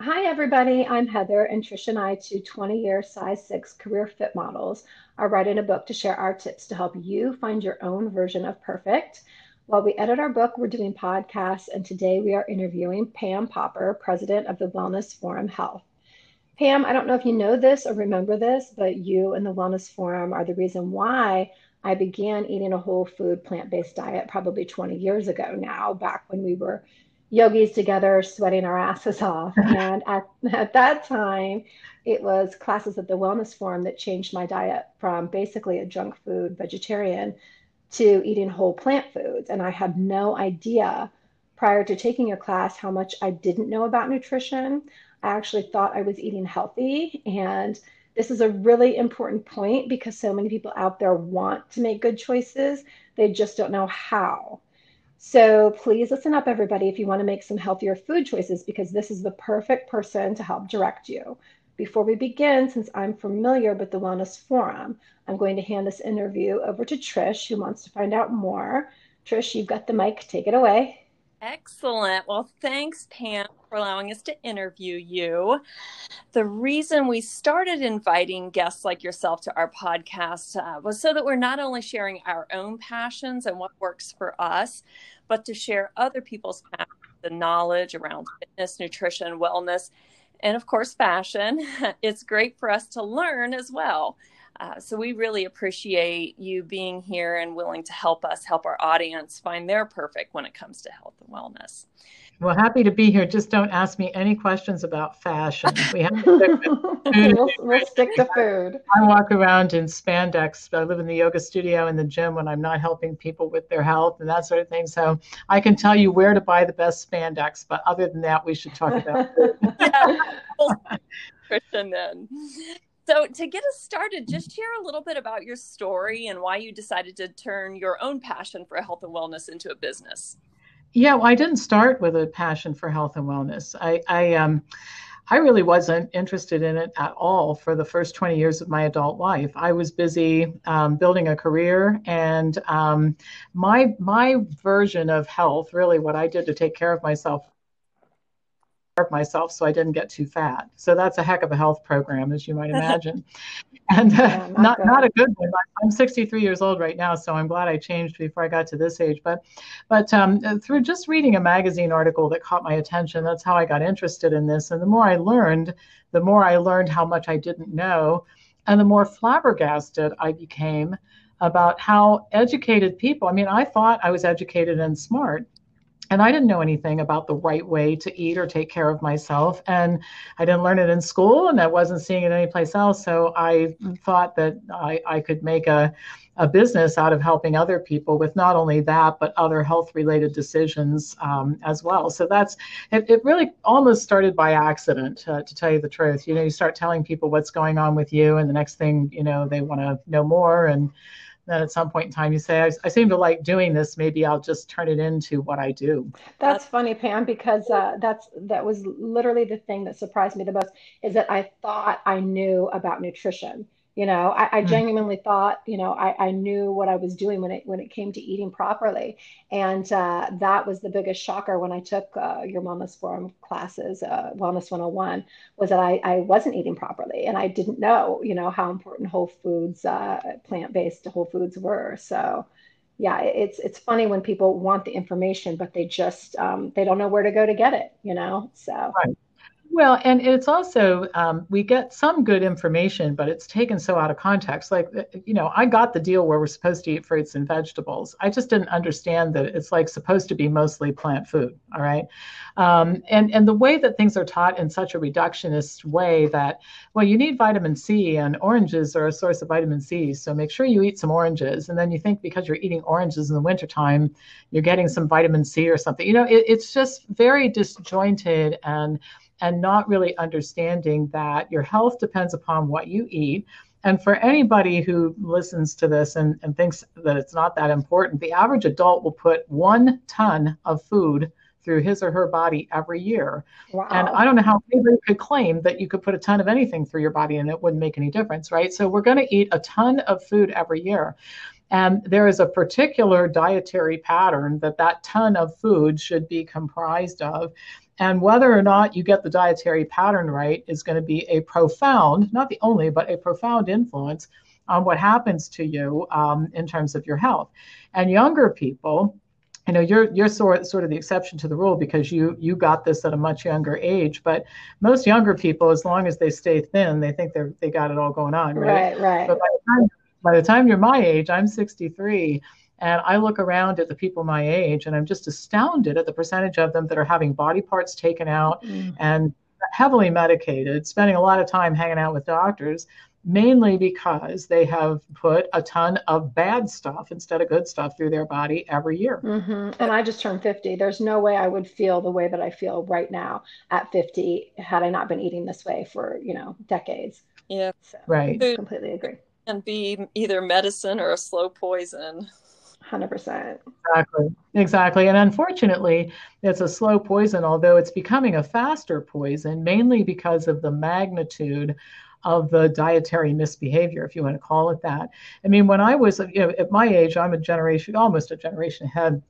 Hi, everybody. I'm Heather, and Trish and I, two 20 year size six career fit models, are writing a book to share our tips to help you find your own version of perfect. While we edit our book, we're doing podcasts, and today we are interviewing Pam Popper, president of the Wellness Forum Health. Pam, I don't know if you know this or remember this, but you and the Wellness Forum are the reason why I began eating a whole food plant based diet probably 20 years ago now, back when we were yogis together, sweating our asses off. And at, at that time, it was classes at the Wellness Forum that changed my diet from basically a junk food vegetarian to eating whole plant foods. And I had no idea prior to taking your class how much I didn't know about nutrition. I actually thought I was eating healthy. And this is a really important point because so many people out there want to make good choices, they just don't know how. So please listen up, everybody, if you want to make some healthier food choices, because this is the perfect person to help direct you. Before we begin, since I'm familiar with the Wellness Forum, I'm going to hand this interview over to Trish, who wants to find out more. Trish, you've got the mic. Take it away. Excellent. Well, thanks, Pam, for allowing us to interview you. The reason we started inviting guests like yourself to our podcast uh, was so that we're not only sharing our own passions and what works for us, but to share other people's passions, the knowledge around fitness, nutrition, wellness, and of course, fashion. It's great for us to learn as well. Uh, so we really appreciate you being here and willing to help us help our audience find their perfect when it comes to health and wellness. Well, happy to be here. Just don't ask me any questions about fashion. We have to stick food. we'll, we'll stick to food. I walk around in spandex. I live in the yoga studio in the gym when I'm not helping people with their health and that sort of thing. So I can tell you where to buy the best spandex. But other than that, we should talk about yeah. Christian then. So, to get us started, just share a little bit about your story and why you decided to turn your own passion for health and wellness into a business. Yeah, well, I didn't start with a passion for health and wellness. I, I, um, I really wasn't interested in it at all for the first 20 years of my adult life. I was busy um, building a career, and um, my my version of health, really, what I did to take care of myself myself so I didn't get too fat. So that's a heck of a health program, as you might imagine. and uh, yeah, not not, not a good one. I'm 63 years old right now, so I'm glad I changed before I got to this age. But but um, through just reading a magazine article that caught my attention, that's how I got interested in this. And the more I learned, the more I learned how much I didn't know, and the more flabbergasted I became about how educated people. I mean, I thought I was educated and smart and I didn't know anything about the right way to eat or take care of myself. And I didn't learn it in school and I wasn't seeing it anyplace else. So I thought that I, I could make a, a business out of helping other people with not only that, but other health related decisions um, as well. So that's it, it really almost started by accident, uh, to tell you the truth. You know, you start telling people what's going on with you, and the next thing you know, they want to know more. And then at some point in time you say I, I, seem to like doing this. Maybe i'll just turn it into what i do. That's funny pam because uh, that's that was literally the thing that surprised me the most is that i thought i knew about nutrition you know i, I mm. genuinely thought you know I, I knew what i was doing when it when it came to eating properly and uh, that was the biggest shocker when i took uh, your wellness forum classes uh, wellness 101 was that I, I wasn't eating properly and i didn't know you know how important whole foods uh, plant-based whole foods were so yeah it's it's funny when people want the information but they just um, they don't know where to go to get it you know so right. Well, and it's also um, we get some good information, but it's taken so out of context. Like, uh, you know, I got the deal where we're supposed to eat fruits and vegetables. I just didn't understand that it's like supposed to be mostly plant food. All right, um, and and the way that things are taught in such a reductionist way that well, you need vitamin C, and oranges are a source of vitamin C, so make sure you eat some oranges. And then you think because you're eating oranges in the wintertime, you're getting some vitamin C or something. You know, it, it's just very disjointed and and not really understanding that your health depends upon what you eat. And for anybody who listens to this and, and thinks that it's not that important, the average adult will put one ton of food through his or her body every year. Wow. And I don't know how anybody could claim that you could put a ton of anything through your body and it wouldn't make any difference, right? So we're going to eat a ton of food every year. And there is a particular dietary pattern that that ton of food should be comprised of. And whether or not you get the dietary pattern right is going to be a profound, not the only, but a profound influence on what happens to you um, in terms of your health. And younger people, you know you're you're sort sort of the exception to the rule because you you got this at a much younger age but most younger people as long as they stay thin they think they're they got it all going on right right, right. but by the, time, by the time you're my age i'm 63 and I look around at the people my age and I'm just astounded at the percentage of them that are having body parts taken out mm. and heavily medicated, spending a lot of time hanging out with doctors, mainly because they have put a ton of bad stuff instead of good stuff through their body every year. Mm-hmm. And I just turned 50. There's no way I would feel the way that I feel right now at 50 had I not been eating this way for, you know, decades. Yeah. So, right. Completely agree. And be either medicine or a slow poison. 100%. Exactly. Exactly. And unfortunately, it's a slow poison, although it's becoming a faster poison, mainly because of the magnitude of the dietary misbehavior, if you want to call it that. I mean, when I was you know, at my age, I'm a generation, almost a generation ahead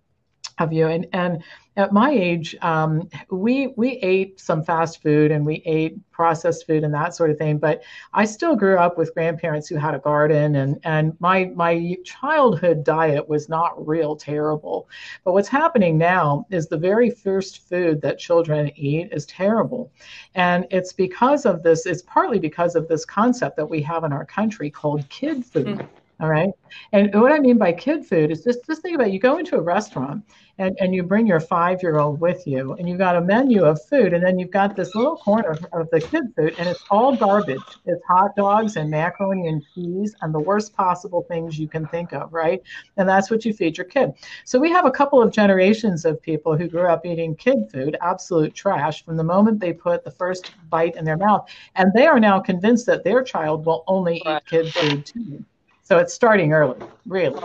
of you. And and at my age, um, we we ate some fast food and we ate processed food and that sort of thing. But I still grew up with grandparents who had a garden, and and my my childhood diet was not real terrible. But what's happening now is the very first food that children eat is terrible, and it's because of this. It's partly because of this concept that we have in our country called kid food. Mm. All right. And what I mean by kid food is just, just think about it. you go into a restaurant and, and you bring your five year old with you, and you've got a menu of food, and then you've got this little corner of the kid food, and it's all garbage. It's hot dogs and macaroni and cheese and the worst possible things you can think of, right? And that's what you feed your kid. So we have a couple of generations of people who grew up eating kid food, absolute trash, from the moment they put the first bite in their mouth, and they are now convinced that their child will only eat kid food too. So it's starting early, really.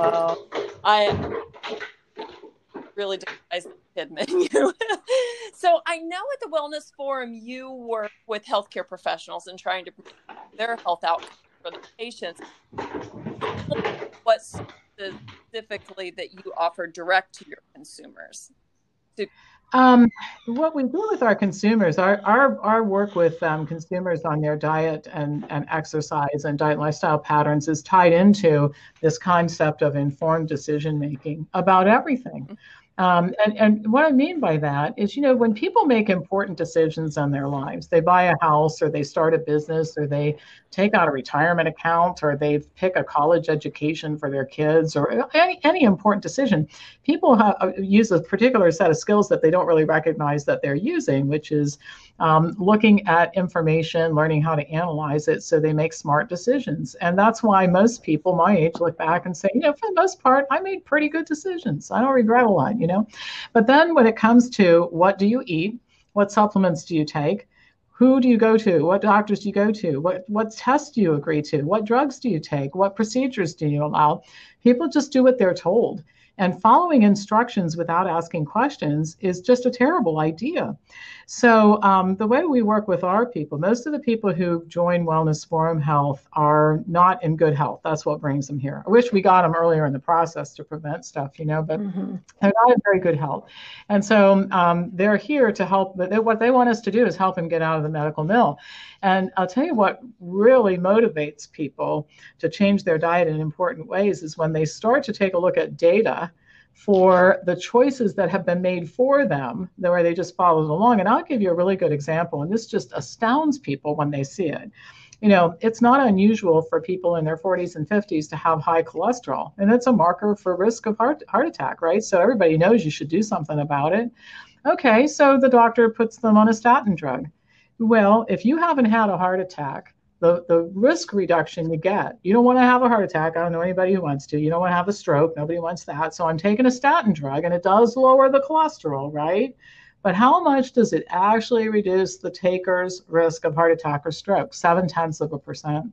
I really kid menu. so I know at the Wellness Forum you work with healthcare professionals and trying to their health outcomes for the patients. What specifically that you offer direct to your consumers? To- um, what we do with our consumers, our our, our work with um, consumers on their diet and, and exercise and diet and lifestyle patterns is tied into this concept of informed decision making about everything. Um, and, and what I mean by that is, you know, when people make important decisions on their lives, they buy a house or they start a business or they take out a retirement account or they pick a college education for their kids or any, any important decision, people have, uh, use a particular set of skills that they don't really recognize that they're using, which is um, looking at information, learning how to analyze it so they make smart decisions. And that's why most people my age look back and say, you know, for the most part, I made pretty good decisions. I don't regret a lot, you know. But then when it comes to what do you eat, what supplements do you take, who do you go to? What doctors do you go to? What what tests do you agree to? What drugs do you take? What procedures do you allow? People just do what they're told. And following instructions without asking questions is just a terrible idea. So, um, the way we work with our people, most of the people who join Wellness Forum Health are not in good health. That's what brings them here. I wish we got them earlier in the process to prevent stuff, you know, but mm-hmm. they're not in very good health. And so um, they're here to help. But they, what they want us to do is help them get out of the medical mill. And I'll tell you what really motivates people to change their diet in important ways is when they start to take a look at data for the choices that have been made for them, the way they just followed along. And I'll give you a really good example, and this just astounds people when they see it. You know, it's not unusual for people in their 40s and 50s to have high cholesterol, and it's a marker for risk of heart, heart attack, right? So everybody knows you should do something about it. Okay, so the doctor puts them on a statin drug. Well, if you haven't had a heart attack, the, the risk reduction you get. You don't want to have a heart attack. I don't know anybody who wants to. You don't want to have a stroke. Nobody wants that. So I'm taking a statin drug and it does lower the cholesterol, right? But how much does it actually reduce the taker's risk of heart attack or stroke? Seven tenths of a percent.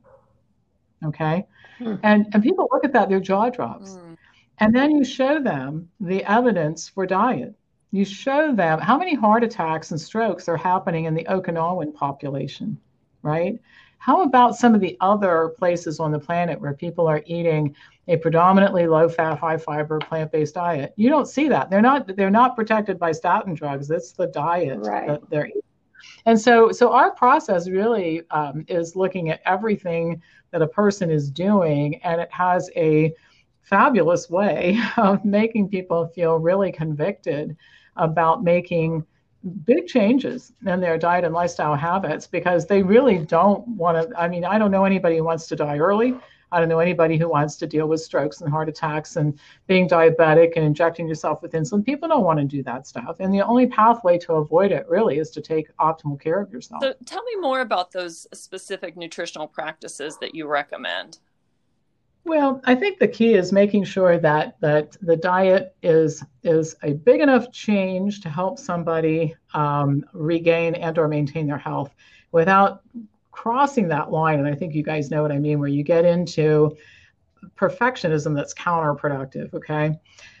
Okay. Hmm. And, and people look at that, their jaw drops. Hmm. And then you show them the evidence for diet. You show them how many heart attacks and strokes are happening in the Okinawan population, right? How about some of the other places on the planet where people are eating a predominantly low fat, high fiber, plant based diet? You don't see that. They're not they're not protected by statin drugs. It's the diet right. that they're eating. And so, so our process really um, is looking at everything that a person is doing, and it has a fabulous way of making people feel really convicted about making big changes in their diet and lifestyle habits because they really don't want to. I mean, I don't know anybody who wants to die early. I don't know anybody who wants to deal with strokes and heart attacks and being diabetic and injecting yourself with insulin. People don't want to do that stuff. And the only pathway to avoid it really is to take optimal care of yourself. So tell me more about those specific nutritional practices that you recommend. Well, I think the key is making sure that that the diet is is a big enough change to help somebody um, regain and or maintain their health without crossing that line, and I think you guys know what I mean, where you get into perfectionism that's counterproductive. Okay.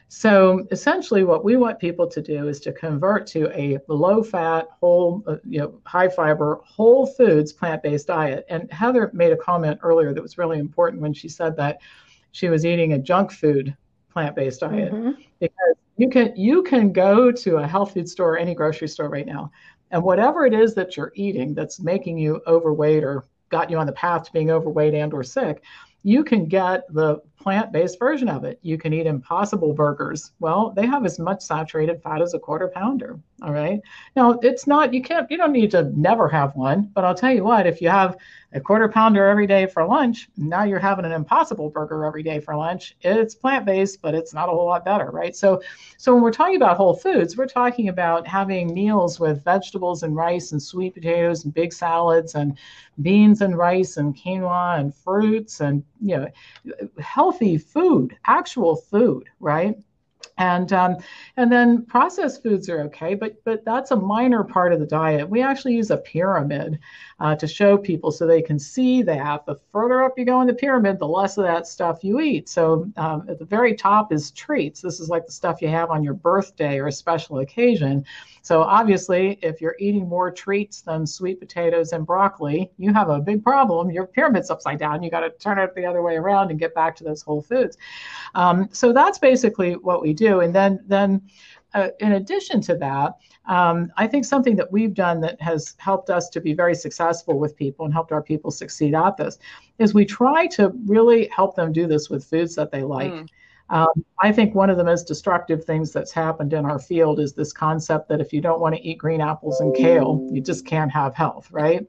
So essentially, what we want people to do is to convert to a low fat, whole, uh, you know, high fiber, whole foods plant based diet. And Heather made a comment earlier that was really important when she said that she was eating a junk food plant based diet mm-hmm. because you can you can go to a health food store, any grocery store right now, and whatever it is that you're eating that's making you overweight or got you on the path to being overweight and or sick, you can get the plant-based version of it. You can eat impossible burgers. Well, they have as much saturated fat as a quarter pounder. All right. Now it's not you can't you don't need to never have one, but I'll tell you what, if you have a quarter pounder every day for lunch, now you're having an impossible burger every day for lunch. It's plant-based, but it's not a whole lot better, right? So so when we're talking about whole foods, we're talking about having meals with vegetables and rice and sweet potatoes and big salads and beans and rice and quinoa and fruits and you know healthy food, actual food, right? And um, and then processed foods are okay, but but that's a minor part of the diet. We actually use a pyramid uh, to show people so they can see that. The further up you go in the pyramid, the less of that stuff you eat. So um, at the very top is treats. This is like the stuff you have on your birthday or a special occasion. So obviously, if you're eating more treats than sweet potatoes and broccoli, you have a big problem. Your pyramid's upside down. You got to turn it the other way around and get back to those whole foods. Um, so that's basically what we do. And then then uh, in addition to that, um, I think something that we've done that has helped us to be very successful with people and helped our people succeed at this is we try to really help them do this with foods that they like. Mm. Um, I think one of the most destructive things that's happened in our field is this concept that if you don't want to eat green apples and kale, you just can't have health, right?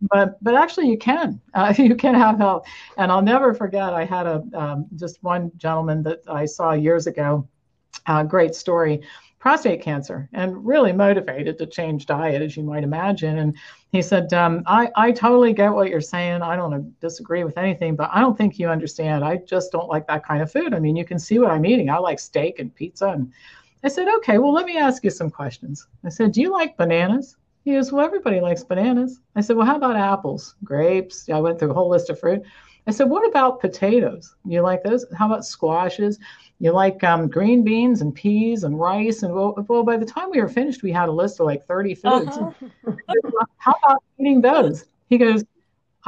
But but actually, you can. Uh, you can have health. And I'll never forget. I had a um, just one gentleman that I saw years ago. Uh, great story prostate cancer and really motivated to change diet, as you might imagine. And he said, um, I, I totally get what you're saying. I don't disagree with anything, but I don't think you understand. I just don't like that kind of food. I mean, you can see what I'm eating. I like steak and pizza. And I said, okay, well, let me ask you some questions. I said, do you like bananas? He goes, well, everybody likes bananas. I said, well, how about apples, grapes? I went through a whole list of fruit. I said, what about potatoes? You like those? How about squashes? You like um, green beans and peas and rice? And well, well, by the time we were finished, we had a list of like 30 foods. Uh-huh. How about eating those? He goes,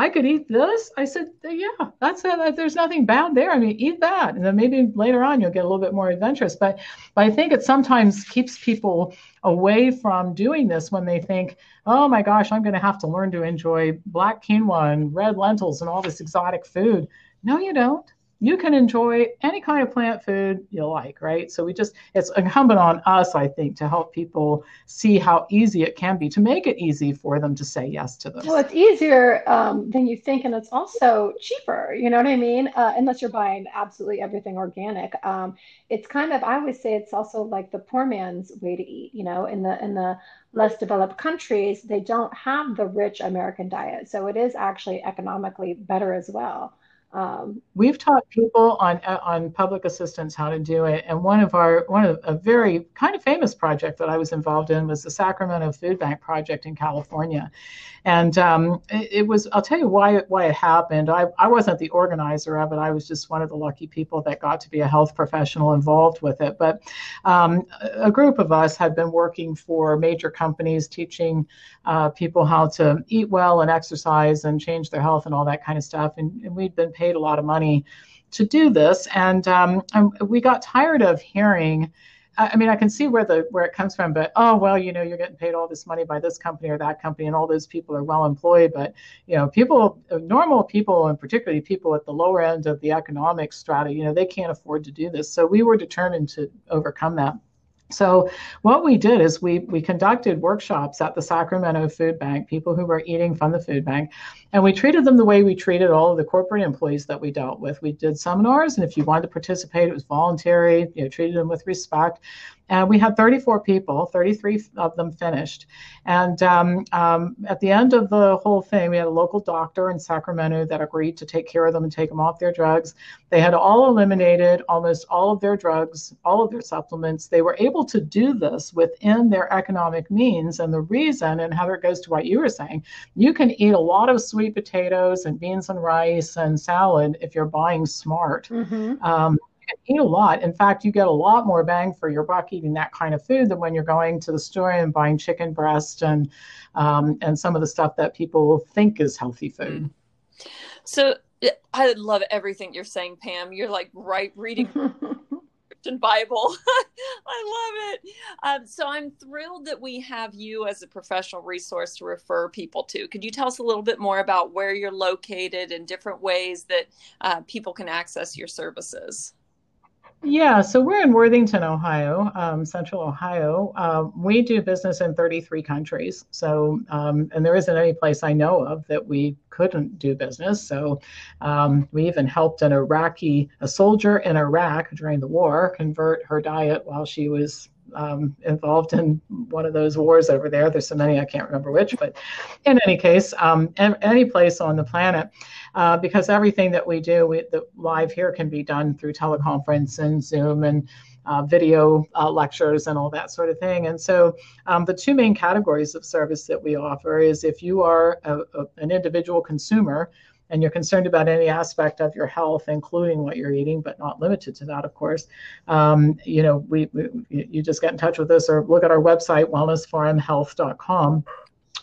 I could eat this. I said, yeah, that's it. There's nothing bad there. I mean, eat that. And then maybe later on you'll get a little bit more adventurous. But, but I think it sometimes keeps people away from doing this when they think, oh my gosh, I'm going to have to learn to enjoy black quinoa and red lentils and all this exotic food. No, you don't you can enjoy any kind of plant food you like, right? So we just, it's incumbent on us, I think, to help people see how easy it can be, to make it easy for them to say yes to this. Well, it's easier um, than you think, and it's also cheaper, you know what I mean? Uh, unless you're buying absolutely everything organic. Um, it's kind of, I always say it's also like the poor man's way to eat, you know, in the, in the, less developed countries, they don't have the rich American diet. So it is actually economically better as well. Um, We've taught people on on public assistance how to do it, and one of our one of a very kind of famous project that I was involved in was the Sacramento Food Bank project in California, and um, it, it, was I'll tell you why it, why it happened. I I wasn't the organizer of it. I was just one of the lucky people that got to be a health professional involved with it. But um, a group of us had been working for major companies, teaching uh, people how to eat well and exercise and change their health and all that kind of stuff, and, and we'd been paid a lot of money to do this. And, um, we got tired of hearing. I mean, I can see where the where it comes from, but oh well, you know, you're getting paid all this money by this company or that company, and all those people are well employed. But you know, people, normal people, and particularly people at the lower end of the economic strata, you know, they can't afford to do this. So we were determined to overcome that. So what we did is we we conducted workshops at the Sacramento Food Bank, people who were eating from the food bank, and we treated them the way we treated all of the corporate employees that we dealt with. We did seminars, and if you wanted to participate, it was voluntary. You know, treated them with respect. And we had 34 people, 33 of them finished. And um, um, at the end of the whole thing, we had a local doctor in Sacramento that agreed to take care of them and take them off their drugs. They had all eliminated almost all of their drugs, all of their supplements. They were able to do this within their economic means. And the reason, and Heather goes to what you were saying, you can eat a lot of sweet potatoes and beans and rice and salad if you're buying smart. Mm-hmm. Um, eat a lot. In fact, you get a lot more bang for your buck eating that kind of food than when you're going to the store and buying chicken breast and um, and some of the stuff that people think is healthy food. Mm. So I love everything you're saying, Pam. You're like right reading Christian Bible. I love it. Um, so I'm thrilled that we have you as a professional resource to refer people to. Could you tell us a little bit more about where you're located and different ways that uh, people can access your services? Yeah, so we're in Worthington, Ohio, um, Central Ohio. Uh, we do business in 33 countries. So, um, and there isn't any place I know of that we couldn't do business. So, um, we even helped an Iraqi, a soldier in Iraq during the war, convert her diet while she was um, involved in one of those wars over there. There's so many I can't remember which, but in any case, um, any place on the planet, uh, because everything that we do, we, the live here can be done through teleconference and Zoom and uh, video uh, lectures and all that sort of thing. And so um, the two main categories of service that we offer is if you are a, a, an individual consumer and you're concerned about any aspect of your health, including what you're eating, but not limited to that, of course, um, you know, we, we, you just get in touch with us or look at our website, wellnessforumhealth.com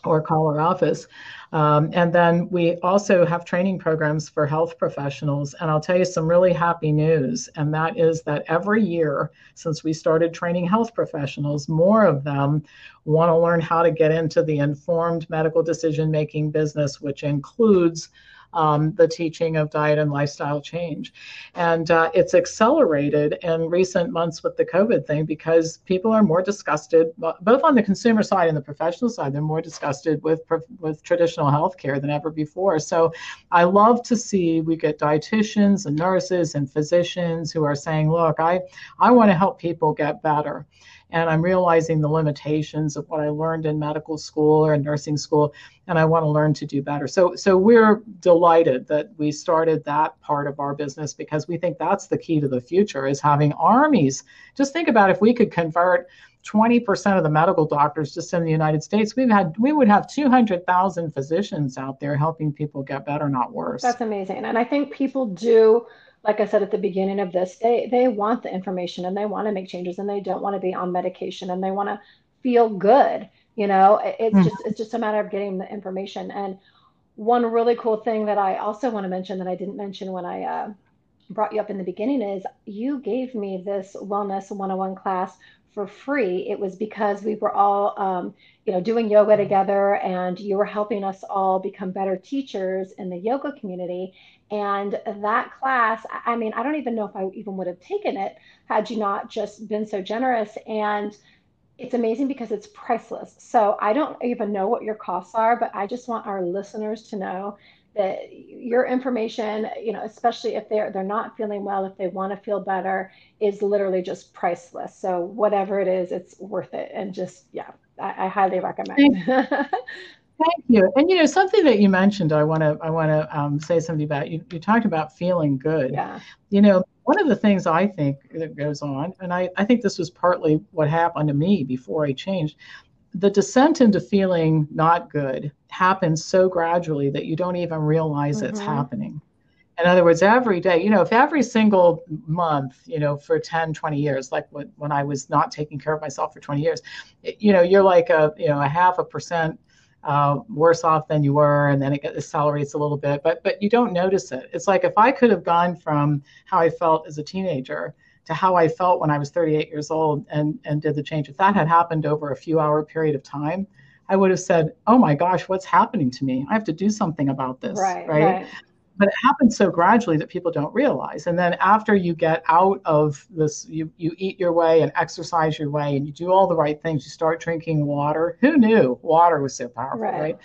or call our office. Um, and then we also have training programs for health professionals. And I'll tell you some really happy news. And that is that every year since we started training health professionals, more of them want to learn how to get into the informed medical decision making business, which includes um, the teaching of diet and lifestyle change. And uh, it's accelerated in recent months with the COVID thing because people are more disgusted, both on the consumer side and the professional side, they're more disgusted with, with traditional healthcare than ever before. So I love to see we get dietitians and nurses and physicians who are saying, look, I, I want to help people get better and I'm realizing the limitations of what I learned in medical school or in nursing school, and I want to learn to do better. So, so we're delighted that we started that part of our business because we think that's the key to the future is having armies. Just think about if we could convert 20% of the medical doctors just in the United States, we've had we would have 200,000 physicians out there helping people get better, not worse. That's amazing. And I think people do like I said at the beginning of this, they they want the information and they want to make changes and they don't want to be on medication and they want to feel good. You know, it's mm. just it's just a matter of getting the information. And one really cool thing that I also want to mention that I didn't mention when I uh, brought you up in the beginning is you gave me this wellness 101 class for free. It was because we were all, um, you know, doing yoga together, and you were helping us all become better teachers in the yoga community. And that class, I mean, I don't even know if I even would have taken it had you not just been so generous. And it's amazing because it's priceless. So I don't even know what your costs are, but I just want our listeners to know that your information, you know, especially if they're they're not feeling well, if they want to feel better, is literally just priceless. So whatever it is, it's worth it. And just yeah, I, I highly recommend. Thank you. And you know something that you mentioned, I want to I want to um, say something about. You you talked about feeling good. Yeah. You know, one of the things I think that goes on, and I I think this was partly what happened to me before I changed. The descent into feeling not good happens so gradually that you don't even realize mm-hmm. it's happening. In other words, every day, you know, if every single month, you know, for 10, 20 years, like when, when I was not taking care of myself for 20 years, you know, you're like a, you know, a half a percent uh, worse off than you were, and then it accelerates a little bit, but but you don't notice it. It's like if I could have gone from how I felt as a teenager to how I felt when I was 38 years old and and did the change. If that had happened over a few hour period of time, I would have said, "Oh my gosh, what's happening to me? I have to do something about this." Right. Right. right but it happens so gradually that people don't realize. And then after you get out of this, you, you eat your way and exercise your way and you do all the right things, you start drinking water. Who knew water was so powerful, right? right?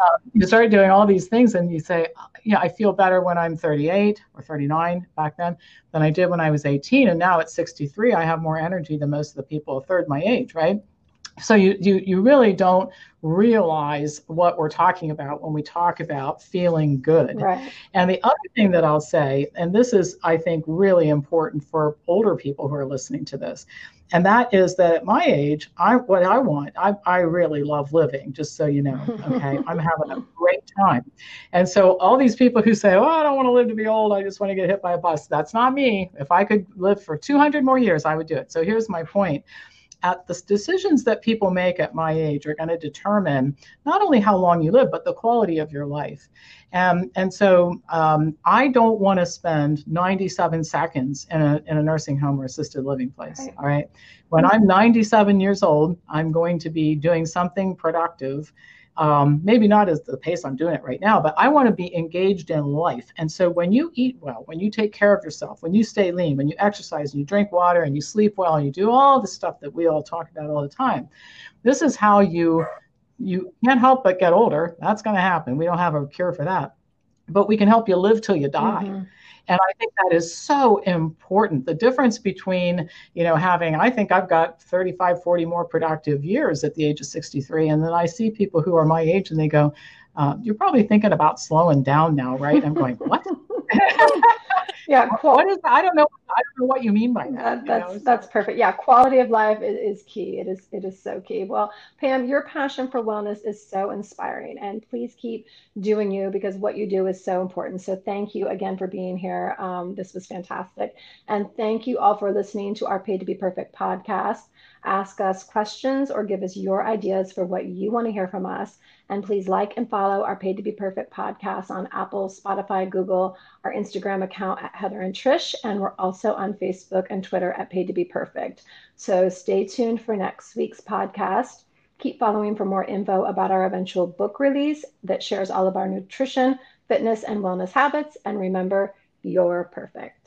Uh, you start doing all these things and you say, yeah, I feel better when I'm 38 or 39 back then than I did when I was 18. And now at 63, I have more energy than most of the people a third my age, right? So you, you you really don't realize what we're talking about when we talk about feeling good. Right. and the other thing that i'll say and this is i think really important for older people who are listening to this and that is that at my age i what i want i, I really love living just so you know okay? I'm having a great time. And so all these people who say oh i don't want to live to be old i just want to get hit by a bus that's not me. If i could live for 200 more years i would do it. So here's my point at the decisions that people make at my age are going to determine not only how long you live, but the quality of your life. And, and so um, I don't want to spend 97 seconds in a, in a nursing home or assisted living place. Right. All right. When I'm 97 years old, I'm going to be doing something productive um, maybe not as the pace I'm doing it right now, but I want to be engaged in life. And so when you eat well, when you take care of yourself, when you stay lean, when you exercise and you drink water and you sleep well and you do all the stuff that we all talk about all the time, this is how you you can't help but get older. That's going to happen. We don't have a cure for that, but we can help you live till you die. Mm-hmm. And I think that is so important. The difference between, you know, having, I think I've got 35, 40 more productive years at the age of 63. And then I see people who are my age and they go, uh, you're probably thinking about slowing down now, right? I'm going, what? yeah. Qual- what is? I don't know. I don't know what you mean by that. that's know? that's perfect. Yeah, quality of life is, is key. It is it is so key. Well, Pam, your passion for wellness is so inspiring, and please keep doing you because what you do is so important. So thank you again for being here. Um, this was fantastic, and thank you all for listening to our Paid to Be Perfect podcast. Ask us questions or give us your ideas for what you want to hear from us. And please like and follow our Paid to Be Perfect podcast on Apple, Spotify, Google, our Instagram account at Heather and Trish. And we're also on Facebook and Twitter at Paid to Be Perfect. So stay tuned for next week's podcast. Keep following for more info about our eventual book release that shares all of our nutrition, fitness, and wellness habits. And remember, you're perfect.